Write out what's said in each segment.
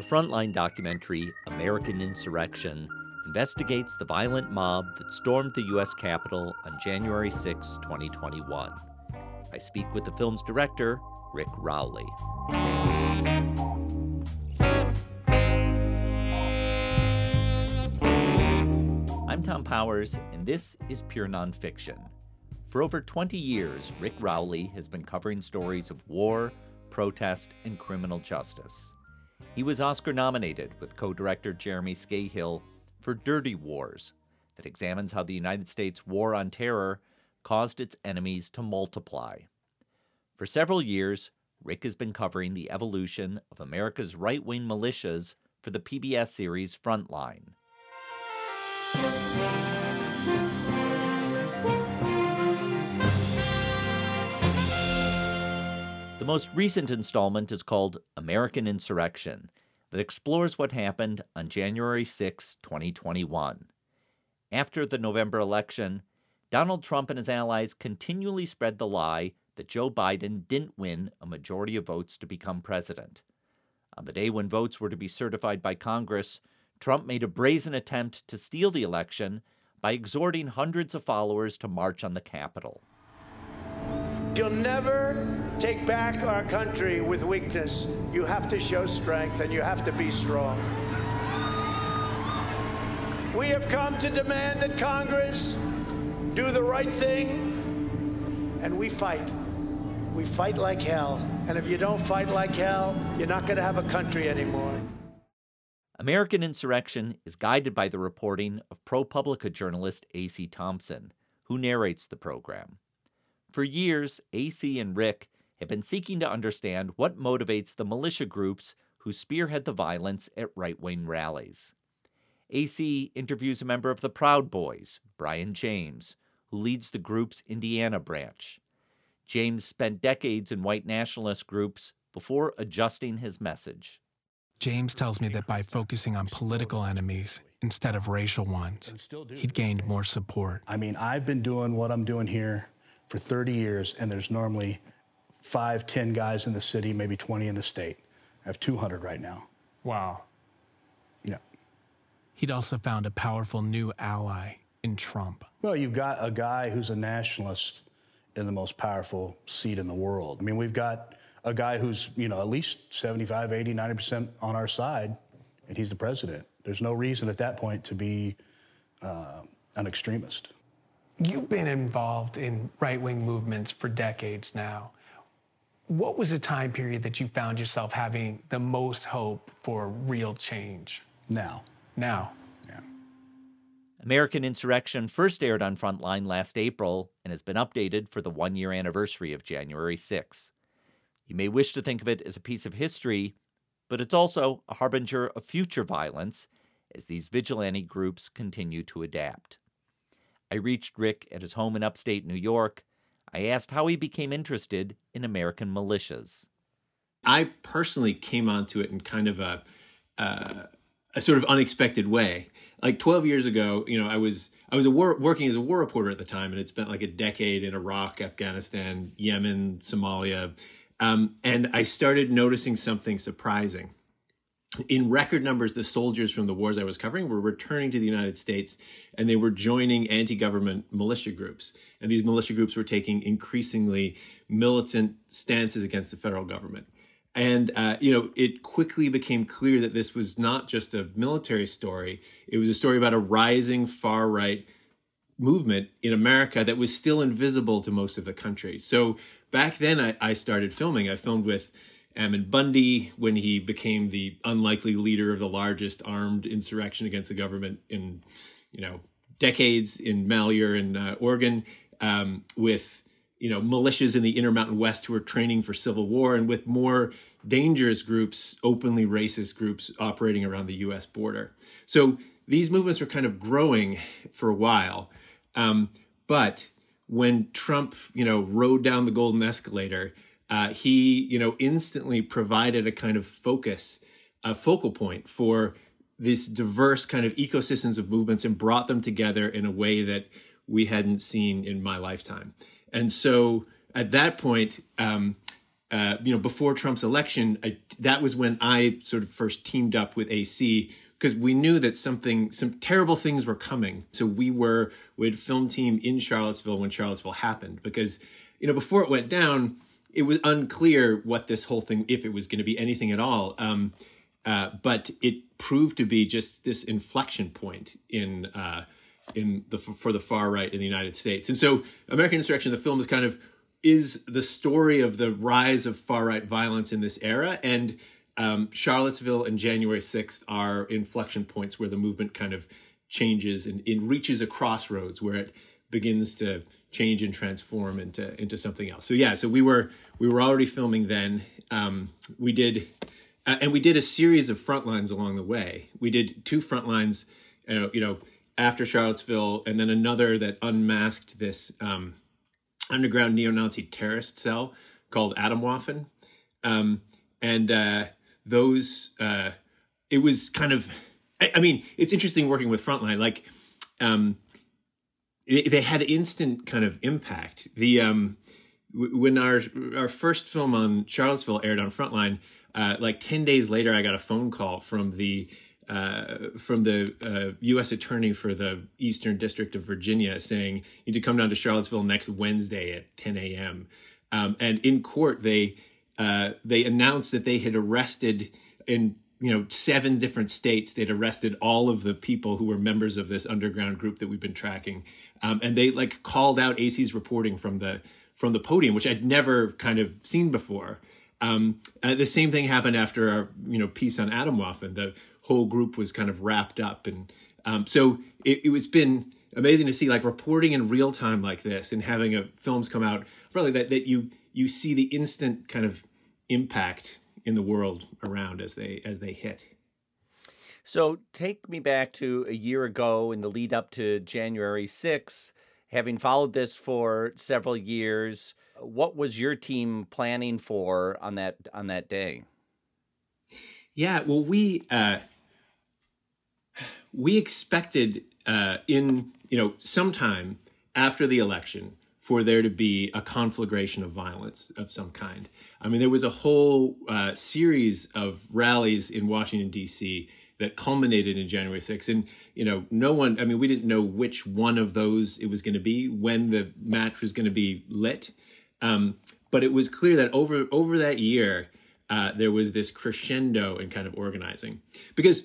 The Frontline documentary, American Insurrection, investigates the violent mob that stormed the U.S. Capitol on January 6, 2021. I speak with the film's director, Rick Rowley. I'm Thom Powers, and this is Pure Nonfiction. For over 20 years, Rick Rowley has been covering stories of war, protest, and criminal justice. He was Oscar nominated with co director Jeremy Scahill for Dirty Wars, that examines how the United States' war on terror caused its enemies to multiply. For several years, Rick has been covering the evolution of America's right wing militias for the PBS series Frontline. The most recent installment is called American Insurrection, that explores what happened on January 6, 2021. After the November election, Donald Trump and his allies continually spread the lie that Joe Biden didn't win a majority of votes to become president. On the day when votes were to be certified by Congress, Trump made a brazen attempt to steal the election by exhorting hundreds of followers to march on the Capitol. You'll never take back our country with weakness. You have to show strength and you have to be strong. We have come to demand that Congress do the right thing, and we fight. We fight like hell. And if you don't fight like hell, you're not going to have a country anymore. American Insurrection is guided by the reporting of ProPublica journalist A.C. Thompson, who narrates the program. For years, AC and Rick have been seeking to understand what motivates the militia groups who spearhead the violence at right wing rallies. AC interviews a member of the Proud Boys, Brian James, who leads the group's Indiana branch. James spent decades in white nationalist groups before adjusting his message. James tells me that by focusing on political enemies instead of racial ones, he'd gained more support. I mean, I've been doing what I'm doing here for 30 years, and there's normally five, 10 guys in the city, maybe 20 in the state. I have 200 right now. Wow. Yeah. He'd also found a powerful new ally in Trump. Well, you've got a guy who's a nationalist in the most powerful seat in the world. I mean, we've got a guy who's, you know, at least 75, 80, 90% on our side, and he's the president. There's no reason at that point to be uh, an extremist. You've been involved in right wing movements for decades now. What was the time period that you found yourself having the most hope for real change? Now. Now. Yeah. American Insurrection first aired on Frontline last April and has been updated for the one year anniversary of January 6. You may wish to think of it as a piece of history, but it's also a harbinger of future violence as these vigilante groups continue to adapt. I reached Rick at his home in upstate New York. I asked how he became interested in American militias. I personally came onto it in kind of a uh, a sort of unexpected way. Like 12 years ago, you know, I was I was war, working as a war reporter at the time, and had spent like a decade in Iraq, Afghanistan, Yemen, Somalia, um, and I started noticing something surprising in record numbers, the soldiers from the wars I was covering were returning to the United States and they were joining anti government militia groups. And these militia groups were taking increasingly militant stances against the federal government. And, uh, you know, it quickly became clear that this was not just a military story, it was a story about a rising far right movement in America that was still invisible to most of the country. So back then, I, I started filming. I filmed with Ammon Bundy when he became the unlikely leader of the largest armed insurrection against the government in, you know, decades in Malheur and uh, Oregon, um, with you know militias in the Intermountain West who were training for civil war, and with more dangerous groups, openly racist groups operating around the U.S. border. So these movements were kind of growing for a while, um, but when Trump, you know, rode down the golden escalator uh, he you know instantly provided a kind of focus a focal point for this diverse kind of ecosystems of movements and brought them together in a way that we hadn't seen in my lifetime and so at that point um, uh, you know, before Trump's election, I, that was when I sort of first teamed up with AC because we knew that something, some terrible things were coming. So we were with film team in Charlottesville when Charlottesville happened because, you know, before it went down, it was unclear what this whole thing, if it was going to be anything at all. Um, uh, but it proved to be just this inflection point in uh, in the for the far right in the United States. And so, American Insurrection, the film, is kind of is the story of the rise of far right violence in this era and um, Charlottesville and January 6th are inflection points where the movement kind of changes and it reaches a crossroads where it begins to change and transform into into something else. So yeah, so we were we were already filming then. Um, we did, uh, and we did a series of front lines along the way. We did two front lines, uh, you know, after Charlottesville, and then another that unmasked this um, underground neo-Nazi terrorist cell called Atomwaffen, um, and uh, those uh, it was kind of I, I, mean it's interesting working with frontline like um, they, had instant kind of impact the um, when our our first film on charlottesville aired on frontline uh, like 10 days later i got a phone call from the uh, from the uh, U.S. Attorney for the Eastern District of Virginia saying you need to come down to Charlottesville next Wednesday at 10 a.m. Um, and in court, they uh, they announced that they had arrested in you know seven different states they'd arrested all of the people who were members of this underground group that we've been tracking. Um, and they like called out ac's reporting from the from the podium which i'd never kind of seen before. Um, uh, the same thing happened after our you know piece on Atomwaffen the whole group was kind of wrapped up. And um, so it, it was been amazing to see like reporting in real time like this and having a films come out really that, that you you see the instant kind of impact in the world around as they as they hit. So take me back to a year ago in the lead up to January 6th, having followed this for several years, what was your team planning for on that on that day? Yeah, well we uh we expected uh in, you know, sometime after the election for there to be a conflagration of violence of some kind. I mean, there was a whole uh, series of rallies in Washington, D.C. that culminated in January 6th. And, you know, no one, I mean, we didn't know which one of those it was going to be, when the match was going to be lit. Um, but it was clear that over over that year, uh, there was this crescendo in kind of organizing. Because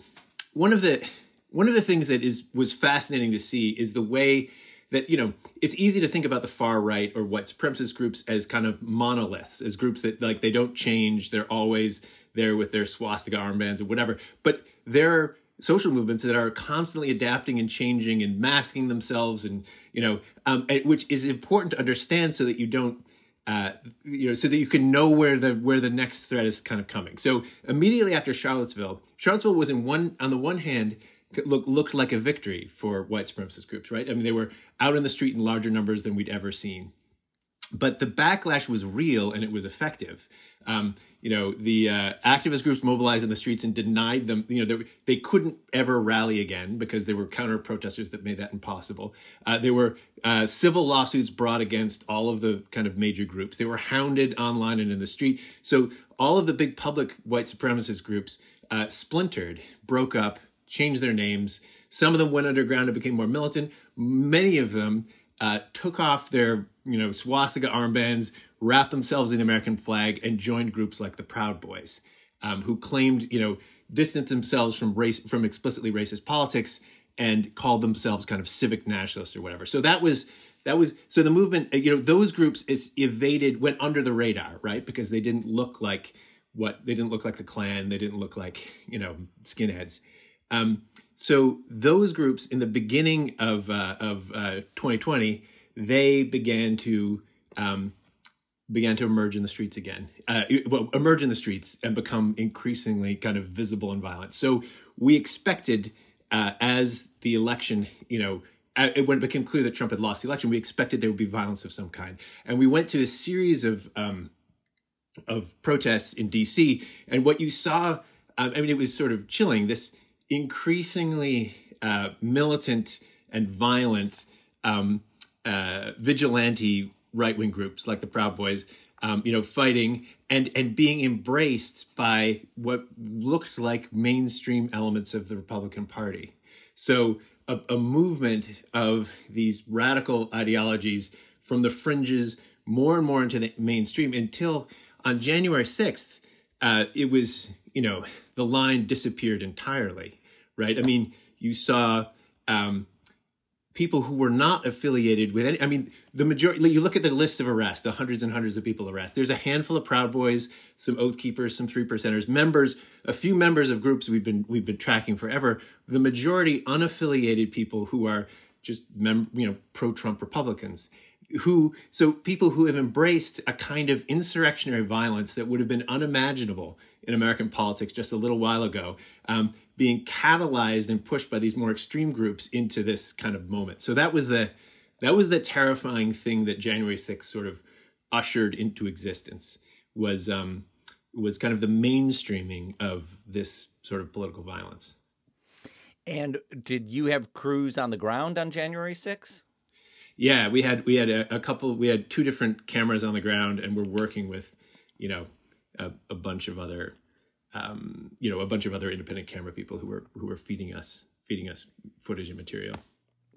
one of the one of the things that is was fascinating to see is the way that you know it's easy to think about the far right or white supremacist groups as kind of monoliths as groups that like they don't change they're always there with their swastika armbands or whatever but there are social movements that are constantly adapting and changing and masking themselves and you know um, which is important to understand so that you don't uh, you know, so that you can know where the where the next threat is kind of coming. So immediately after Charlottesville, Charlottesville was in one on the one hand look, looked like a victory for white supremacist groups, right? I mean, they were out in the street in larger numbers than we'd ever seen. But the backlash was real and it was effective. Um, you know, the uh, activist groups mobilized in the streets and denied them. You know, they, they couldn't ever rally again because there were counter protesters that made that impossible. Uh, there were uh, civil lawsuits brought against all of the kind of major groups. They were hounded online and in the street. So all of the big public white supremacist groups uh, splintered, broke up, changed their names. Some of them went underground and became more militant. Many of them uh, took off their you know swastika armbands, wrapped themselves in the American flag, and joined groups like the Proud Boys, um, who claimed you know distanced themselves from race from explicitly racist politics and called themselves kind of civic nationalists or whatever. So that was that was so the movement you know those groups is evaded went under the radar right because they didn't look like what they didn't look like the Klan they didn't look like you know skinheads um, so those groups in the beginning of uh, of uh, 2020, they began to um, began to emerge in the streets again. Uh, well, emerge in the streets and become increasingly kind of visible and violent. So we expected uh, as the election, you know. When it became clear that Trump had lost the election, we expected there would be violence of some kind, and we went to a series of um, of protests in D.C. And what you saw, um, I mean, it was sort of chilling. This increasingly uh, militant and violent um, uh, vigilante right wing groups like the Proud Boys um, you know, fighting and and being embraced by what looked like mainstream elements of the Republican Party. So a, a movement of these radical ideologies from the fringes more and more into the mainstream until on January 6th, uh, it was, you know, the line disappeared entirely, right? I mean, you saw um, people who were not affiliated with any. I mean, the majority. You look at the list of arrests, the hundreds and hundreds of people arrested. There's a handful of Proud Boys, some Oath Keepers, some Three Percenters, members, a few members of groups we've been we've been tracking forever. The majority unaffiliated people who are just mem- you know pro-Trump Republicans who so people who have embraced a kind of insurrectionary violence that would have been unimaginable in American politics just a little while ago, um, being catalyzed and pushed by these more extreme groups into this kind of moment. So that was the that was the terrifying thing that January 6th sort of ushered into existence was um, was kind of the mainstreaming of this sort of political violence. And did you have crews on the ground on January 6th? Yeah, we had we had a, a, couple. We had two different cameras on the ground, and we're working with, you know, a, a bunch of other, um, you know, a bunch of other independent camera people who were who were feeding us feeding us footage and material.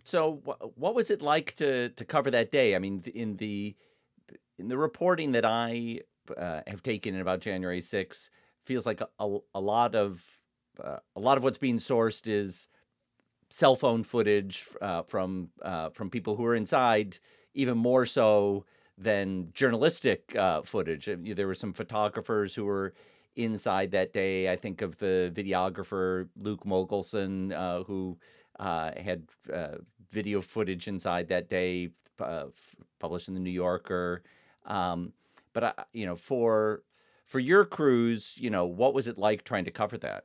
So, what was it like to to cover that day? I mean, in the in the reporting that I uh, have taken in about January 6th, feels like a, a, a lot of uh, a lot of what's being sourced is cell phone footage uh, from uh, from people who were inside, even more so than journalistic uh, footage. Uh, there were some photographers who were inside that day. I think of the videographer Luke Mogelson, uh, who uh, had video footage inside that day, published in the New Yorker. Um, but you know, for for your crews, you know, what was it like trying to cover that?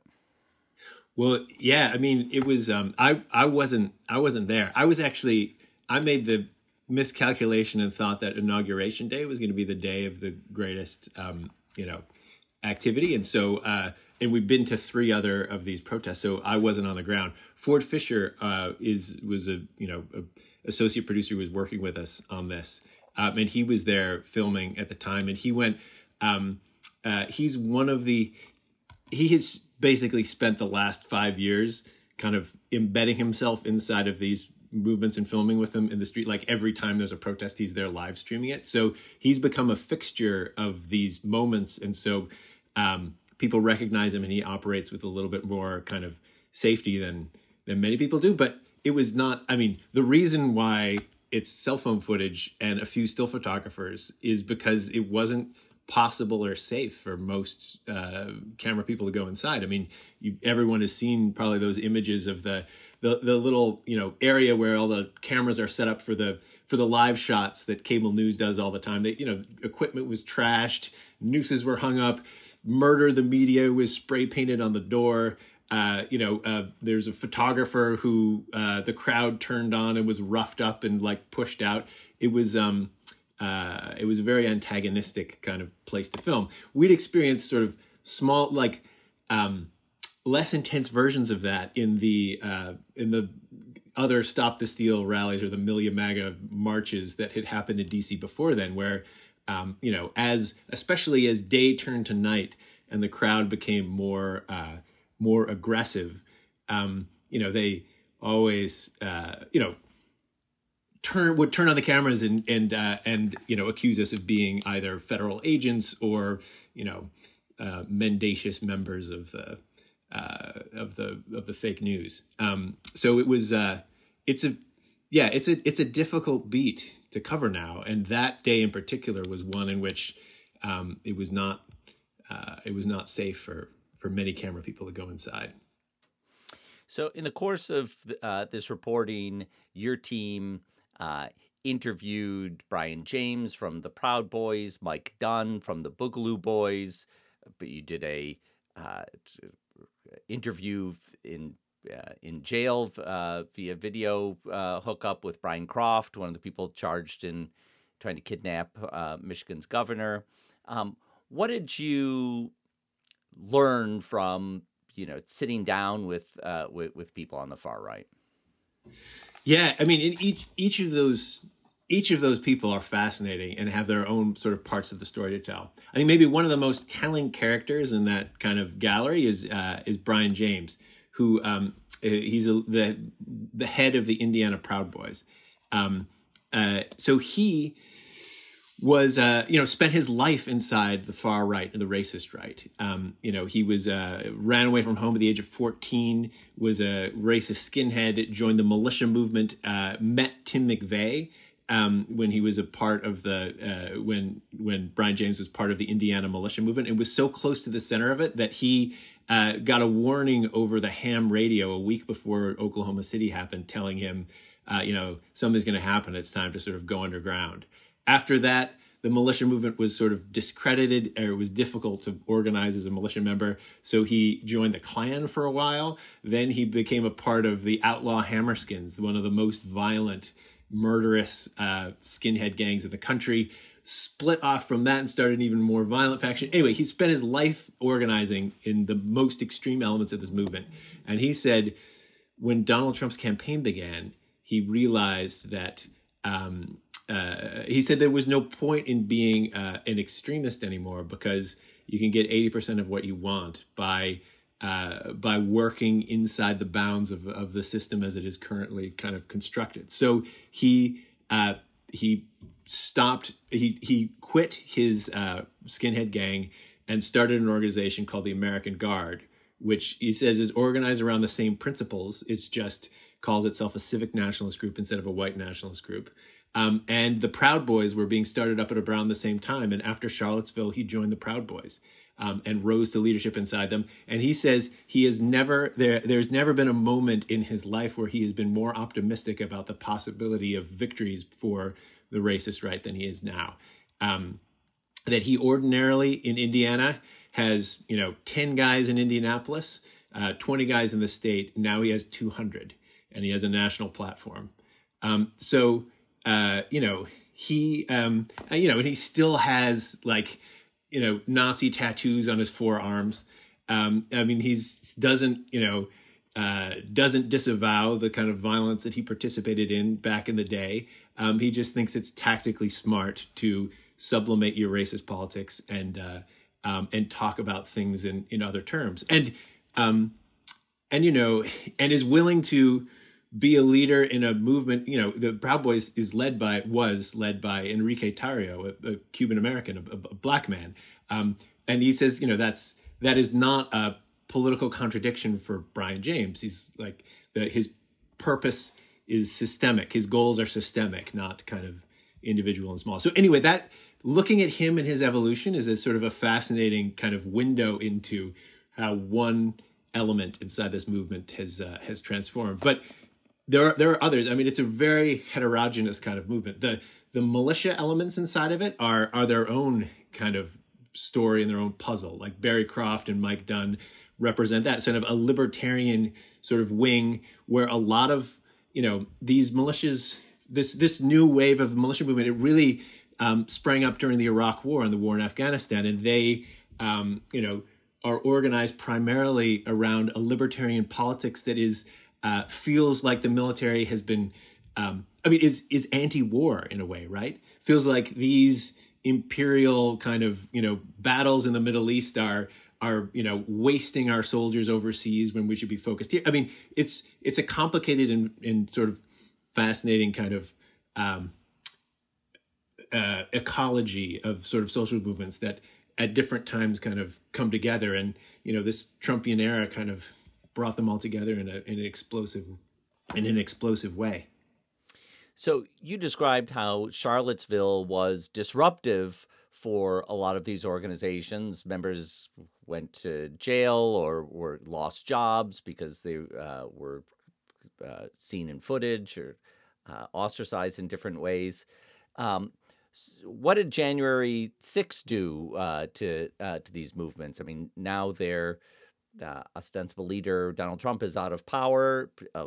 Well, yeah, I mean, it was. Um, I I wasn't I wasn't there. I was actually I made the miscalculation and thought that inauguration day was going to be the day of the greatest, um, you know, activity, and so uh, and we've been to three other of these protests, so I wasn't on the ground. Ford Fischer uh, is was a you know a associate producer who was working with us on this, um, and he was there filming at the time, and he went. Um, uh, he's one of the he has basically spent the last five years kind of embedding himself inside of these movements and filming with them in the street. Like every time there's a protest, he's there live streaming it. So he's become a fixture of these moments. And so um, people recognize him and he operates with a little bit more kind of safety than than many people do. But it was not, I mean, the reason why it's cell phone footage and a few still photographers is because it wasn't possible or safe for most uh, camera people to go inside. I mean, you, everyone has seen probably those images of the, the the little you know area where all the cameras are set up for the for the live shots that cable news does all the time. They you know equipment was trashed, nooses were hung up, murder the media was spray painted on the door. Uh, you know, uh, there's a photographer who uh, the crowd turned on and was roughed up and like pushed out. It was um, uh, it was a very antagonistic kind of place to film. We'd experienced sort of small, like um, less intense versions of that in the uh, in the other Stop the Steal rallies or the Million MAGA marches that had happened in DC before then, where um, you know, as especially as day turned to night and the crowd became more uh, more aggressive, um, you know, they always uh, you know turn would turn on the cameras and and uh, and you know accuse us of being either federal agents or you know uh, mendacious members of the uh, of the of the fake news. Um, so it was uh, it's a yeah it's a it's a difficult beat to cover now, and that day in particular was one in which um, it was not uh, it was not safe for for many camera people to go inside. So, in the course of uh, this reporting, your team uh, interviewed Brian James from the Proud Boys, Mike Dunn from the Boogaloo Boys, but you did a uh, interview in uh, in jail uh, via video uh, hookup with Brian Croft, one of the people charged in trying to kidnap uh, Michigan's governor. Um, what did you learn from you know sitting down with, with with people on the far right? Yeah, I mean, in each each of those each of those people are fascinating and have their own sort of parts of the story to tell. I think maybe one of the most telling characters in that kind of gallery is uh, is Brian James, who um, uh, he's a, the the head of the Indiana Proud Boys. Um, uh, so he was uh, you know spent his life inside the far right and the racist right. Um, you know he was uh, ran away from home at the age of 14 was a racist skinhead joined the militia movement uh, met tim mcveigh um, when he was a part of the uh, when when brian james was part of the indiana militia movement and was so close to the center of it that he uh, got a warning over the ham radio a week before oklahoma city happened telling him uh, you know something's going to happen. It's time to sort of go underground after that, the militia movement was sort of discredited, or it was difficult to organize as a militia member. So he joined the Klan for a while. Then he became a part of the outlaw Hammerskins, one of the most violent, murderous uh, skinhead gangs in the country. Split off from that and started an even more violent faction. Anyway, he spent his life organizing in the most extreme elements of this movement. And he said when Donald Trump's campaign began, he realized that um, uh, he said there was no point in being uh, an extremist anymore because you can get 80% of what you want by uh, by working inside the bounds of, of the system as it is currently kind of constructed. So he uh, he stopped he he quit his uh, skinhead gang and started an organization called the American Guard, which he says is organized around the same principles. It's just calls itself a civic nationalist group instead of a white nationalist group. Um, and the Proud Boys were being started up at around the same time. And after Charlottesville, he joined the Proud Boys um, and rose to leadership inside them. And he says he has never there. There's never been a moment in his life where he has been more optimistic about the possibility of victories for the racist right than he is now. Um, that he ordinarily in Indiana has you know ten guys in Indianapolis, uh, twenty guys in the state. Now he has two hundred, and he has a national platform. Um, so uh, you know, he, um, uh, you know, and he still has like, you know, Nazi tattoos on his forearms. Um, I mean, he's doesn't, you know, uh, doesn't disavow the kind of violence that he participated in back in the day. Um, he just thinks it's tactically smart to sublimate your racist politics and uh, um, and talk about things in in other terms. And um, and you know, and is willing to be a leader in a movement. You know, the Proud Boys is led by was led by Enrique Tarrio, a, a Cuban American, a, a, black man, um, and he says, you know, that's that is not a political contradiction for Brian James. He's like the, his purpose is systemic. His goals are systemic, not kind of individual and small. So anyway, that looking at him and his evolution is a sort of a fascinating kind of window into how one element inside this movement has uh, has transformed. But there are there are others. I mean, it's a very heterogeneous kind of movement. The the militia elements inside of it are are their own kind of story and their own puzzle. Like Barry Croft and Mike Dunn represent that sort of a libertarian sort of wing where a lot of you know these militias this this new wave of the militia movement it really um, sprang up during the Iraq War and the war in Afghanistan, and they um, you know are organized primarily around a libertarian politics that is uh, feels like the military has been, um, I mean, is is anti-war in a way, right? Feels like these imperial kind of you know battles in the Middle East are are you know wasting our soldiers overseas when we should be focused here. I mean, it's it's a complicated and, and sort of fascinating kind of um, uh, ecology of sort of social movements that at different times kind of come together and you know this trumpian era kind of brought them all together in, a, in an explosive in an explosive way. So you described how Charlottesville was disruptive for a lot of these organizations. Members went to jail or were lost jobs because they uh, were uh, seen in footage or uh, ostracized in different ways. Um, what did January 6 do uh, to uh, to these movements? I mean, now they're uh, ostensible leader Donald Trump is out of power. A,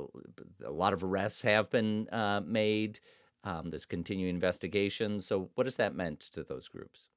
a lot of arrests have been uh, made. Um, there's continuing investigations. So, what has that meant to those groups?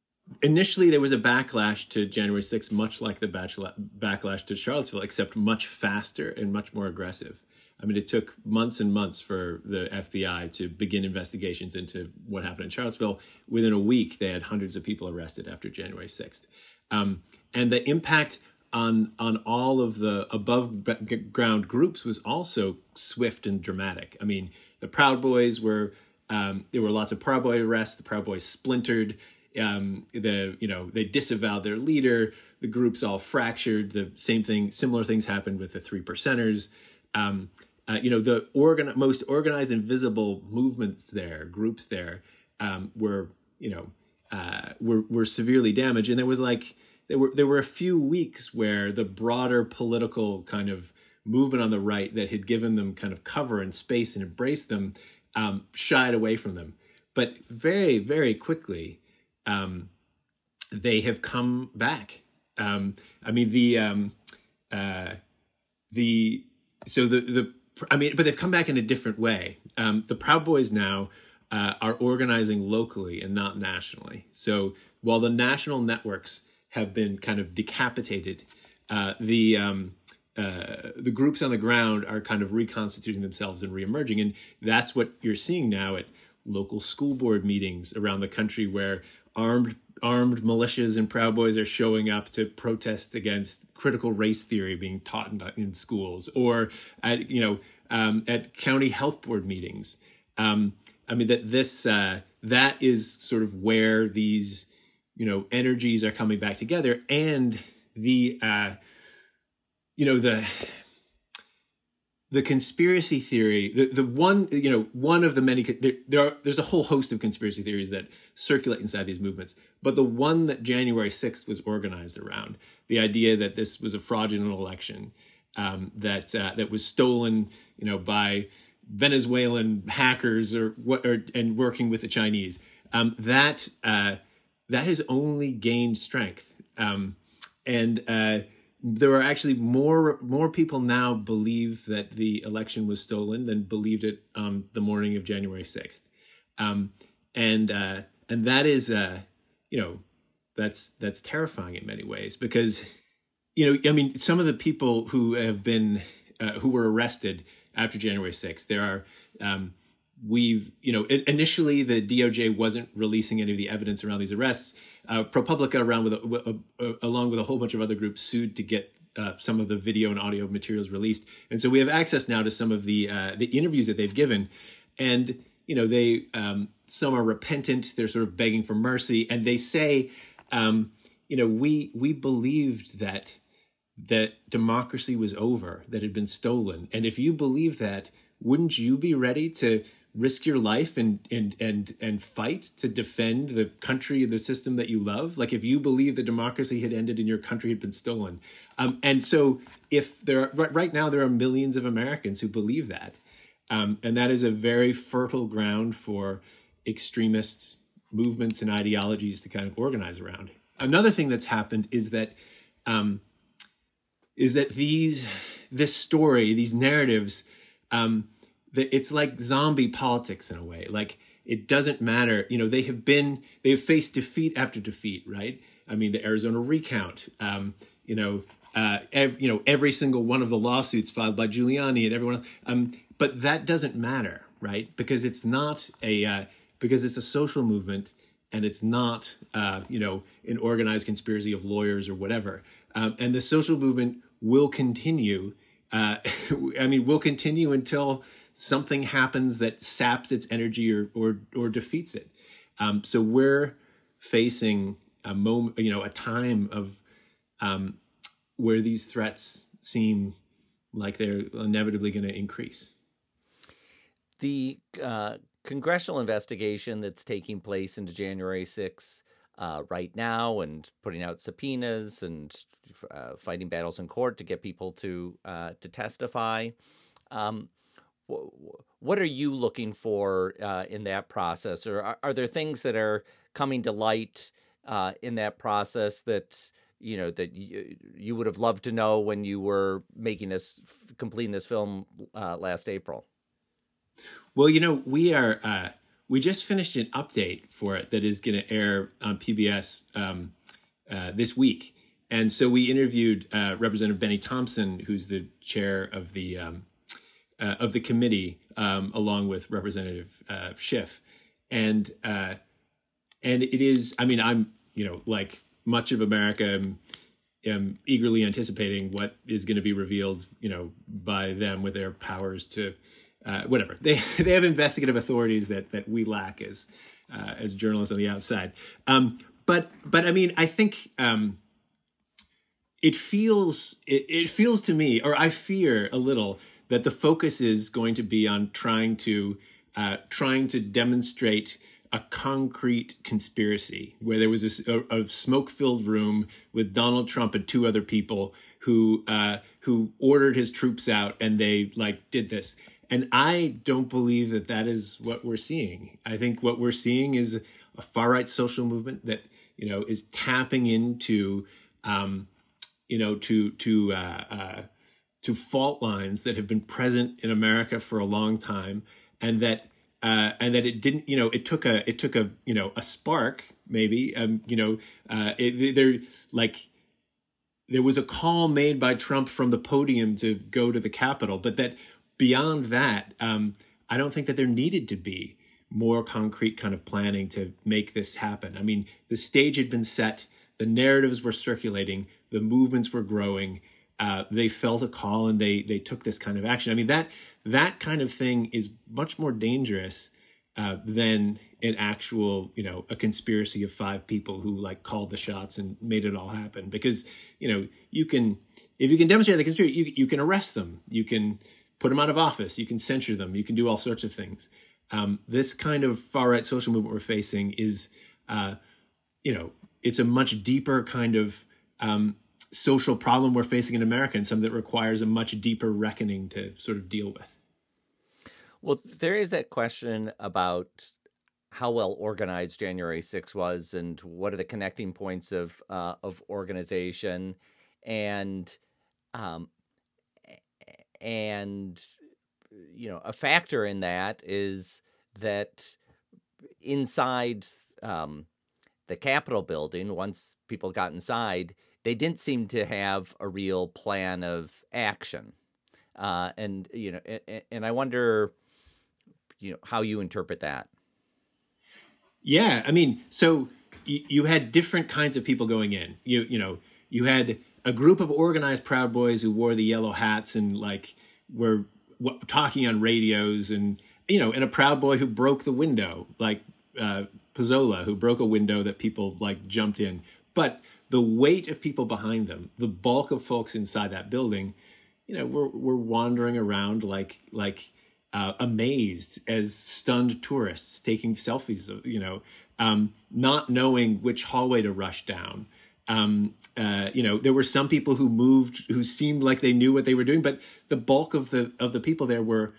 Initially, there was a backlash to January 6th, much like the backlash to Charlottesville, except much faster and much more aggressive. I mean, it took months and months for the FBI to begin investigations into what happened in Charlottesville. Within a week, they had hundreds of people arrested after January 6th. Um, and the impact on on all of the above ground groups was also swift and dramatic. I mean, the Proud Boys were um, there were lots of Proud Boy arrests. The Proud Boys splintered. Um, the you know they disavowed their leader. The groups all fractured. The same thing, similar things happened with the Three Percenters. Um, uh, you know the organ most organized and visible movements there, groups there, um, were you know uh, were were severely damaged, and there was like there were there were a few weeks where the broader political kind of movement on the right that had given them kind of cover and space and embraced them um, shied away from them. But very very quickly, um, they have come back. Um, I mean the um, uh, the so the the I mean, but they've come back in a different way. Um, the Proud Boys now uh, are organizing locally and not nationally. So while the national networks have been kind of decapitated. Uh, the um, uh, the groups on the ground are kind of reconstituting themselves and reemerging, and that's what you're seeing now at local school board meetings around the country, where armed armed militias and Proud Boys are showing up to protest against critical race theory being taught in, in schools, or at you know um, at county health board meetings. Um, I mean that this uh, that is sort of where these you know energies are coming back together and the uh you know the the conspiracy theory the, the one you know one of the many there, there are there's a whole host of conspiracy theories that circulate inside these movements but the one that january 6th was organized around the idea that this was a fraudulent election um, that uh, that was stolen you know by venezuelan hackers or what or, and working with the chinese um, that uh, that has only gained strength. Um, and uh, there are actually more more people now believe that the election was stolen than believed it on the morning of January sixth, um, and uh, and that is uh, you know that's that's terrifying in many ways because you know I mean some of the people who have been uh, who were arrested after January sixth there are um, we've you know initially the DOJ wasn't releasing any of the evidence around these arrests. Uh, ProPublica, around with a, a, along with a whole bunch of other groups, sued to get uh, some of the video and audio materials released, and so we have access now to some of the uh, the interviews that they've given, and you know they um, some are repentant, they're sort of begging for mercy, and they say, um, you know, we we believed that that democracy was over, that had been stolen, and if you believe that, wouldn't you be ready to risk your life and and and and fight to defend the country the system that you love. Like if you believe that democracy had ended and your country had been stolen. Um, and so if there are right, right now there are millions of americans who believe that um, and that is a very fertile ground for extremist movements and ideologies to kind of organize around. Another thing that's happened is that um, is that these this story these narratives um, it's like zombie politics in a way. Like it doesn't matter. You know, they have been they've faced defeat after defeat, right? I mean, the Arizona recount. Um, you know, uh, ev- you know every single one of the lawsuits filed by Giuliani and everyone. Else. Um, but that doesn't matter, right? Because it's not a uh, because it's a social movement and it's not uh, you know an organized conspiracy of lawyers or whatever. Um, and the social movement will continue. Uh, I mean, will continue until something happens that saps its energy or or, or defeats it. Um, so we're facing a moment, you know, a time of um, where these threats seem like they're inevitably going to increase. The uh, congressional investigation that's taking place into January 6th uh, right now and putting out subpoenas and uh, fighting battles in court to get people to uh, to testify. Um, what are you looking for uh, in that process, or are, are, there things that are coming to light uh, in that process that you know that you, you would have loved to know when you were making this, completing this film uh, last April? Well, you know, we are uh, we just finished an update for it that is going to air on PBS um, uh, this week. And so we interviewed uh, Representative Bennie Thompson, who's the chair of the um, uh, of the committee, um, along with Representative uh, Schiff, and uh, and it is. I mean, I'm you know like much of America. am am eagerly anticipating what is going to be revealed, you know, by them with their powers to uh, whatever they they have investigative authorities that that we lack as uh, as journalists on the outside. Um, but but I mean, I think um, it feels it, it feels to me, or I fear a little that the focus is going to be on trying to uh, trying to demonstrate a concrete conspiracy where there was a, a smoke-filled room with Donald Trump and two other people who uh, who ordered his troops out and they like did this. And I don't believe that that is what we're seeing. I think what we're seeing is a far right social movement that you know is tapping into um, you know to to uh, uh, to fault lines that have been present in America for a long time, and that uh, and that it didn't, you know, it took a, it took a, you know, a spark maybe, um, you know, uh, it, there like there was a call made by Trump from the podium to go to the Capitol, but that beyond that, um, I don't think that there needed to be more concrete kind of planning to make this happen. I mean, the stage had been set, the narratives were circulating, the movements were growing. Uh, they felt a call and they they took this kind of action. I mean that that kind of thing is much more dangerous uh, than an actual, you know, a conspiracy of five people who like called the shots and made it all happen. Because you know, you can if you can demonstrate the conspiracy, you you can arrest them, you can put them out of office, you can censure them, you can do all sorts of things. Um, this kind of far right social movement we're facing is, uh, you know, it's a much deeper kind of um, social problem we're facing in America and something that requires a much deeper reckoning to sort of deal with. Well, there is that question about how well organized January 6 was and what are the connecting points of uh, of organization and um, and you know a factor in that is that inside um, the Capitol building once people got inside they didn't seem to have a real plan of action. Uh, and you know, and, and I wonder, you know, how you interpret that. Yeah, I mean, so you, you had different kinds of people going in. You you know, you had a group of organized Proud Boys who wore the yellow hats and like were w- talking on radios, and you know, and a Proud Boy who broke the window, like uh, who broke a window that people like jumped in. But the weight of people behind them, the bulk of folks inside that building, you know, we're we're wandering around like like uh, amazed as stunned tourists taking selfies, of, you know, um, not knowing which hallway to rush down. Um, uh, you know, there were some people who moved who seemed like they knew what they were doing, but the bulk of the of the people there were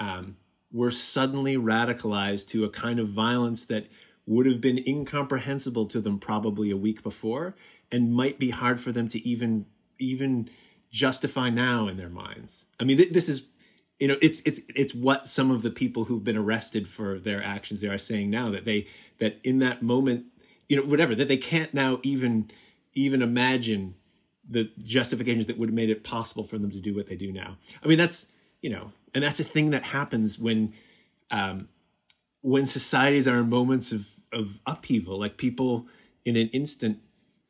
um, were suddenly radicalized to a kind of violence that would have been incomprehensible to them probably a week before and might be hard for them to even even justify now in their minds. I mean, th- this is you know it's it's it's what some of the people who've been arrested for their actions they are saying now that they that in that moment you know whatever that they can't now even even imagine the justifications that would have made it possible for them to do what they do now. I mean, that's you know, and that's a thing that happens when um, when societies are in moments of of upheaval. Like people in an instant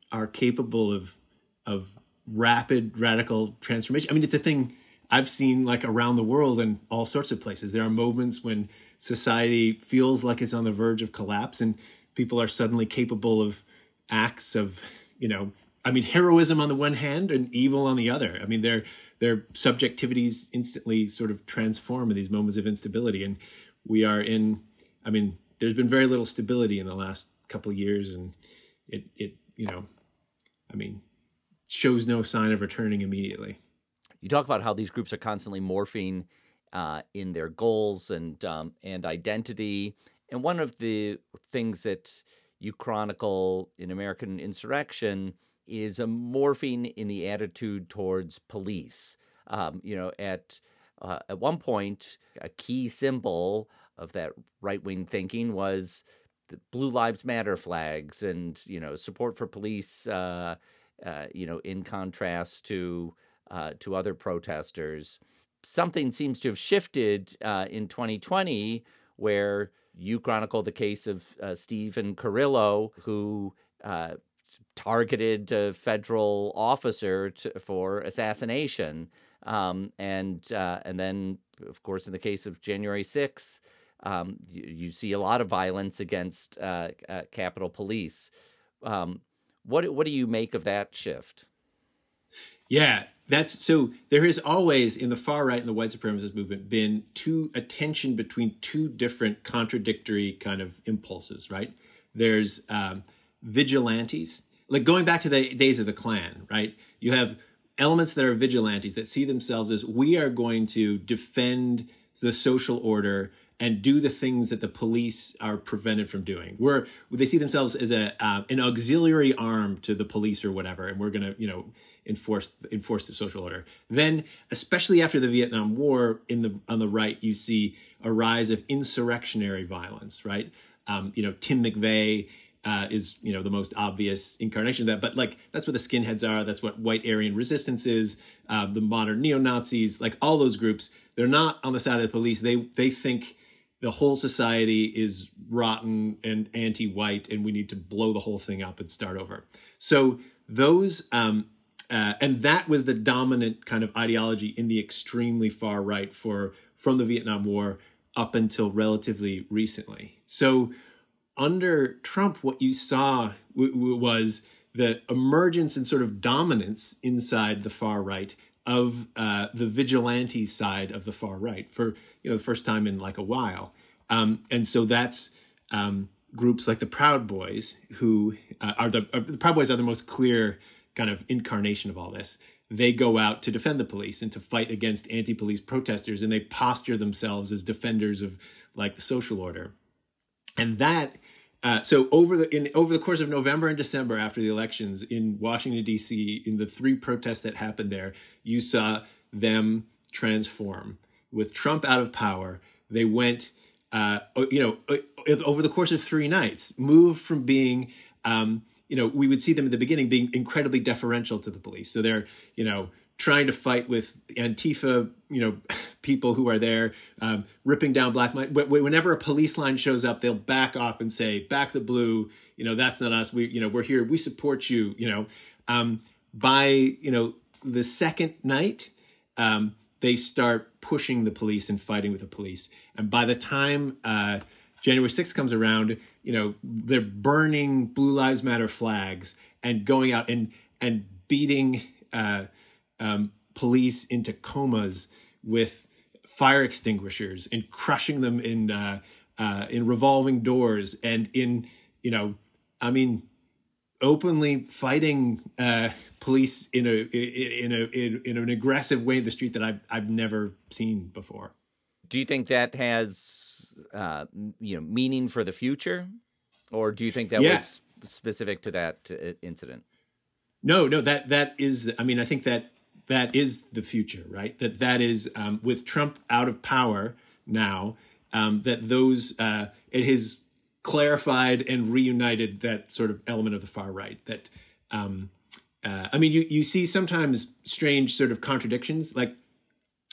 are capable of of rapid radical transformation. I mean, it's a thing I've seen like around the world and all sorts of places. There are moments when society feels like it's on the verge of collapse and people are suddenly capable of acts of, you know, I mean, heroism on the one hand and evil on the other. I mean, their their subjectivities instantly sort of transform in these moments of instability. And we are in, I mean, there's been very little stability in the last couple of years, and it it you know I mean, shows no sign of returning immediately. You talk about how these groups are constantly morphing uh, in their goals and um, and identity, and one of the things that you chronicle in American Insurrection is a morphing in the attitude towards police. Um, you know, at uh, at one point, a key symbol of that right wing thinking was the Blue Lives Matter flags and you know support for police. Uh, uh, you know, in contrast to uh, to other protesters, something seems to have shifted uh, in 2020 where you chronicle the case of uh, Steven Carrillo, who uh, targeted a federal officer to, for assassination. Um, and and then, of course, in the case of January 6th, um, you, you, see a lot of violence against uh, uh, Capitol Police. Um, what what do you make of that shift? Yeah, that's so. There has always in the far right and the white supremacist movement been two a tension between two different contradictory kind of impulses. Right? There's um, vigilantes, like going back to the days of the Klan. Right? You have elements that are vigilantes that see themselves as we are going to defend the social order and do the things that the police are prevented from doing. Where they see themselves as a uh, an auxiliary arm to the police or whatever, and we're to you know enforce enforce the social order. Then, especially after the Vietnam War, in the on the right, you see a rise of insurrectionary violence. Right, um, you know Tim McVeigh. Uh, is you know the most obvious incarnation of that, but like that's what the skinheads are. That's what white Aryan resistance is. Uh, the modern neo Nazis, like all those groups, they're not on the side of the police. They they think the whole society is rotten and anti-white and we need to blow the whole thing up and start over. So those um, uh, and that was the dominant kind of ideology in the extremely far right for from the vietnam war up until relatively recently. So under trump what you saw w- w- was the emergence and sort of dominance inside the far right of uh, the vigilante side of the far right for you know the first time in like a while, um, and so that's um, groups like the Proud Boys who uh, are the uh, the Proud Boys are the most clear kind of incarnation of all this. They go out to defend the police and to fight against anti-police protesters, and they posture themselves as defenders of like the social order, and that uh, so over the in over the course of November and December after the elections in Washington D.C. in the three protests that happened there, you saw them transform. With Trump out of power, they went, uh, you know, uh, over the course of three nights, moved from being, um, you know, we would see them at the beginning being incredibly deferential to the police. So they're, you know, trying to fight with Antifa, you know, people who are there, um, ripping down black. Whenever a police line shows up, they'll back off and say, "Back the blue." You know, that's not us. We, you know, we're here. We support you. You know, um, by you know the second night, um, they start pushing the police and fighting with the police. And by the time uh, January 6th comes around, you know, they're burning Blue Lives Matter flags and going out and and beating. Uh, um, police into comas with fire extinguishers and crushing them in uh, uh, in revolving doors and in you know I mean openly fighting uh, police in a in a in, in, an aggressive way in the street that I've I've never seen before. Do you think that has uh, you know meaning for the future, or do you think that yeah. was specific to that uh, incident? No, no that that is. I mean, I think that that is the future, right? That that is um, with Trump out of power now. Um, that those uh, it has clarified and reunited that sort of element of the far right. That um, uh, I mean, you you see sometimes strange sort of contradictions, like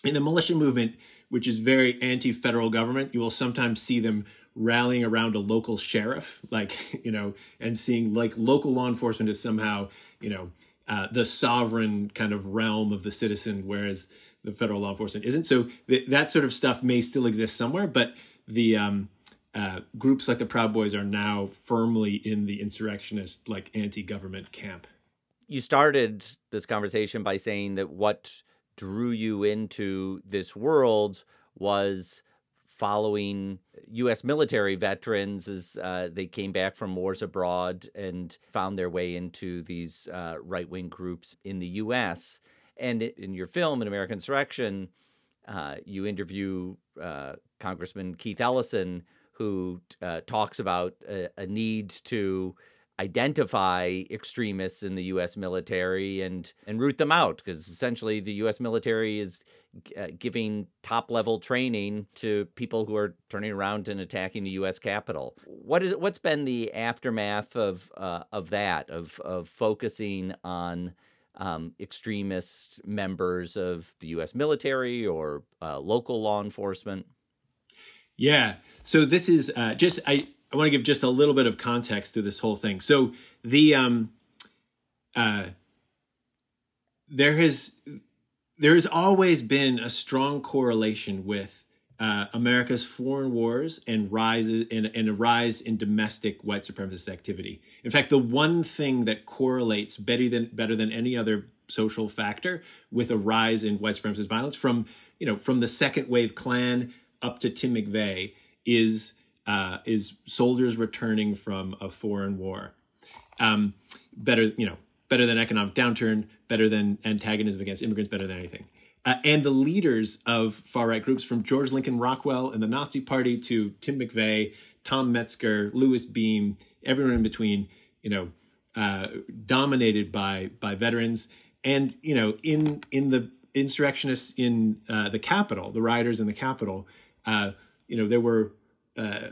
in the militia movement, which is very anti-federal government. You will sometimes see them rallying around a local sheriff, like you know, and seeing like local law enforcement is somehow you know uh, the sovereign kind of realm of the citizen, whereas the federal law enforcement isn't. So th- that sort of stuff may still exist somewhere, but the um, uh, groups like the Proud Boys are now firmly in the insurrectionist, like anti-government camp. You started this conversation by saying that what drew you into this world was following U.S. military veterans as uh, they came back from wars abroad and found their way into these uh, right wing groups in the U.S. And in your film, An American Insurrection, uh, you interview uh, Congressman Keith Ellison, who uh, talks about a, a need to identify extremists in the U.S. military and and root them out because essentially the U.S. military is uh, giving top level training to people who are turning around and attacking the U.S. Capitol. What is what's been the aftermath of uh, of that of of focusing on um, extremist members of the U.S. military or uh, local law enforcement? Yeah. So this is uh, just I, I want to give just a little bit of context to this whole thing. So the um, uh, there has there has always been a strong correlation with uh, America's foreign wars and rise and, and a rise in domestic white supremacist activity. In fact, the one thing that correlates better than better than any other social factor with a rise in white supremacist violence from you know from the second wave Klan up to Tim McVeigh is uh, is soldiers returning from a foreign war. Um, better you know better than economic downturn, better than antagonism against immigrants, better than anything. Uh, and the leaders of far right groups, from George Lincoln Rockwell and the Nazi Party to Tim McVeigh, Tom Metzger, Louis Beam, everyone in between, you know, uh, dominated by by veterans, and you know, in in the insurrectionists in uh, the Capitol, the rioters in the Capitol, uh, you know, there were uh,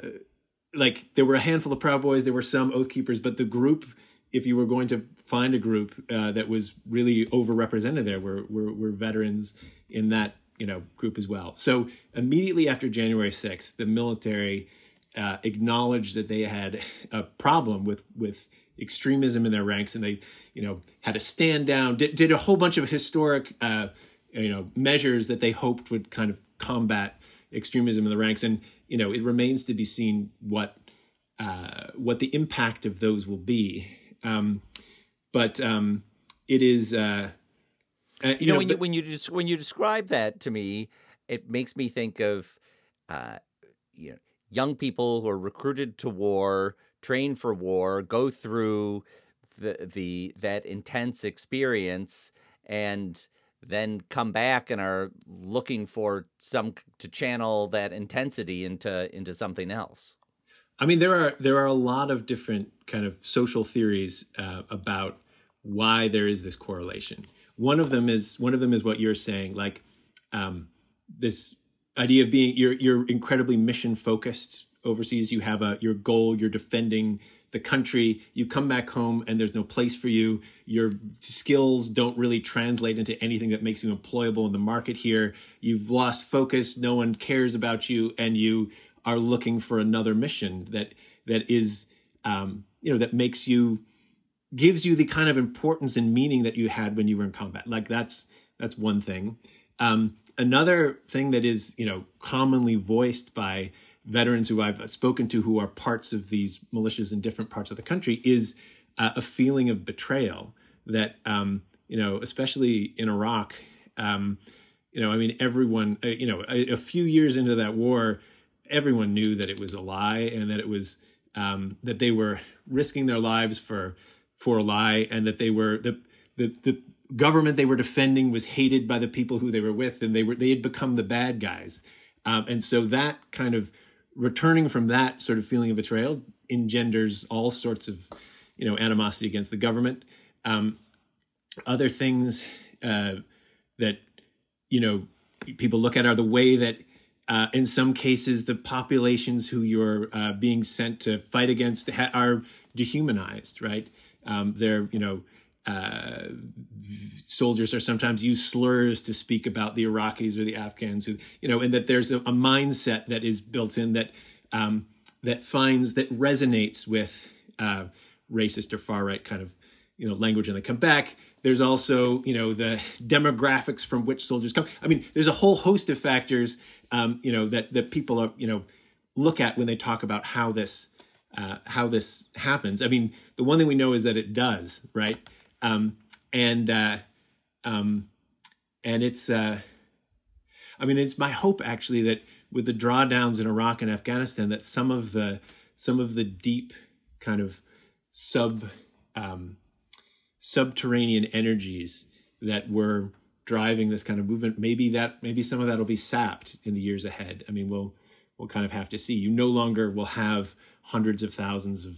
like there were a handful of Proud Boys, there were some Oath Keepers, but the group if you were going to find a group uh, that was really overrepresented there, were, were, were veterans in that you know group as well. So immediately after January 6th, the military uh, acknowledged that they had a problem with with extremism in their ranks, and they you know had a stand down, did, did a whole bunch of historic uh, you know measures that they hoped would kind of combat extremism in the ranks, and you know it remains to be seen what uh, what the impact of those will be um, but um, it is. Uh, uh, you, you, know, know when but, you when you when you describe that to me, it makes me think of uh, you know young people who are recruited to war, train for war, go through the the that intense experience, and then come back and are looking for some to channel that intensity into into something else. I mean, there are there are a lot of different kind of social theories uh, about why there is this correlation. One of them is one of them is what you're saying, like um, this idea of being you're you're incredibly mission focused overseas. You have a your goal. You're defending the country. You come back home and there's no place for you. Your skills don't really translate into anything that makes you employable in the market here. You've lost focus. No one cares about you, and you are looking for another mission that that is um, you know that makes you gives you the kind of importance and meaning that you had when you were in combat like that's that's one thing um, another thing that is you know commonly voiced by veterans who i've spoken to who are parts of these militias in different parts of the country is uh, a feeling of betrayal that um, you know especially in iraq um, you know i mean everyone uh, you know a, a few years into that war everyone knew that it was a lie and that it was um, that they were risking their lives for for a lie and that they were the the the government they were defending was hated by the people who they were with and they were they had become the bad guys. Um, and so that kind of returning from that sort of feeling of betrayal engenders all sorts of you know animosity against the government um, other things uh, that you know people look at are the way that uh, in some cases, the populations who you're uh, being sent to fight against ha- are dehumanized, right? Um, they're, you know, uh, soldiers are sometimes use slurs to speak about the Iraqis or the Afghans, who, you know, and that there's a, a mindset that is built in that um, that finds that resonates with uh, racist or far right kind of you know language and they come back there's also you know the demographics from which soldiers come i mean there's a whole host of factors um, you know that that people are you know look at when they talk about how this uh, how this happens. I mean, the one thing we know is that it does, right? Um, and uh, um, and it's uh, I mean, it's my hope actually that with the drawdowns in Iraq and Afghanistan, that some of the some of the deep kind of sub um, subterranean energies that were driving this kind of movement maybe that maybe some of that will be sapped in the years ahead. I mean we'll we'll kind of have to see. You no longer will have hundreds of thousands of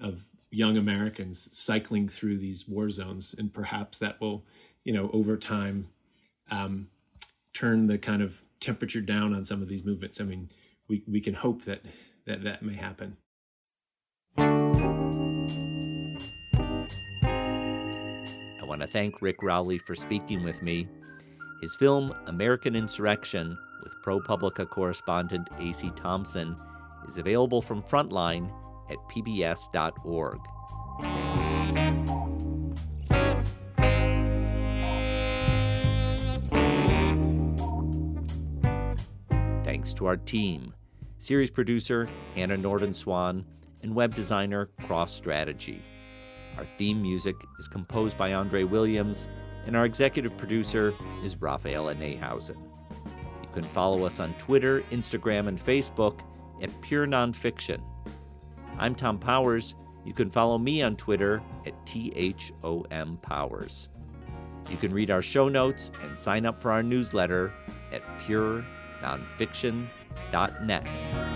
of young americans cycling through these war zones and perhaps that will you know over time um, turn the kind of temperature down on some of these movements i mean we we can hope that that that may happen I want to thank Rick Rowley for speaking with me. His film, American Insurrection, with ProPublica correspondent A.C. Thompson, is available from Frontline at pbs.org. Thanks to our team series producer Hannah Norden Swan, and web designer Cross Strategy. Our theme music is composed by Andre Williams, and our executive producer is Rafaela Neihausen. You can follow us on Twitter, Instagram, and Facebook at Pure Nonfiction. I'm Thom Powers. You can follow me on Twitter at THOM Powers. You can read our show notes and sign up for our newsletter at purenonfiction.net.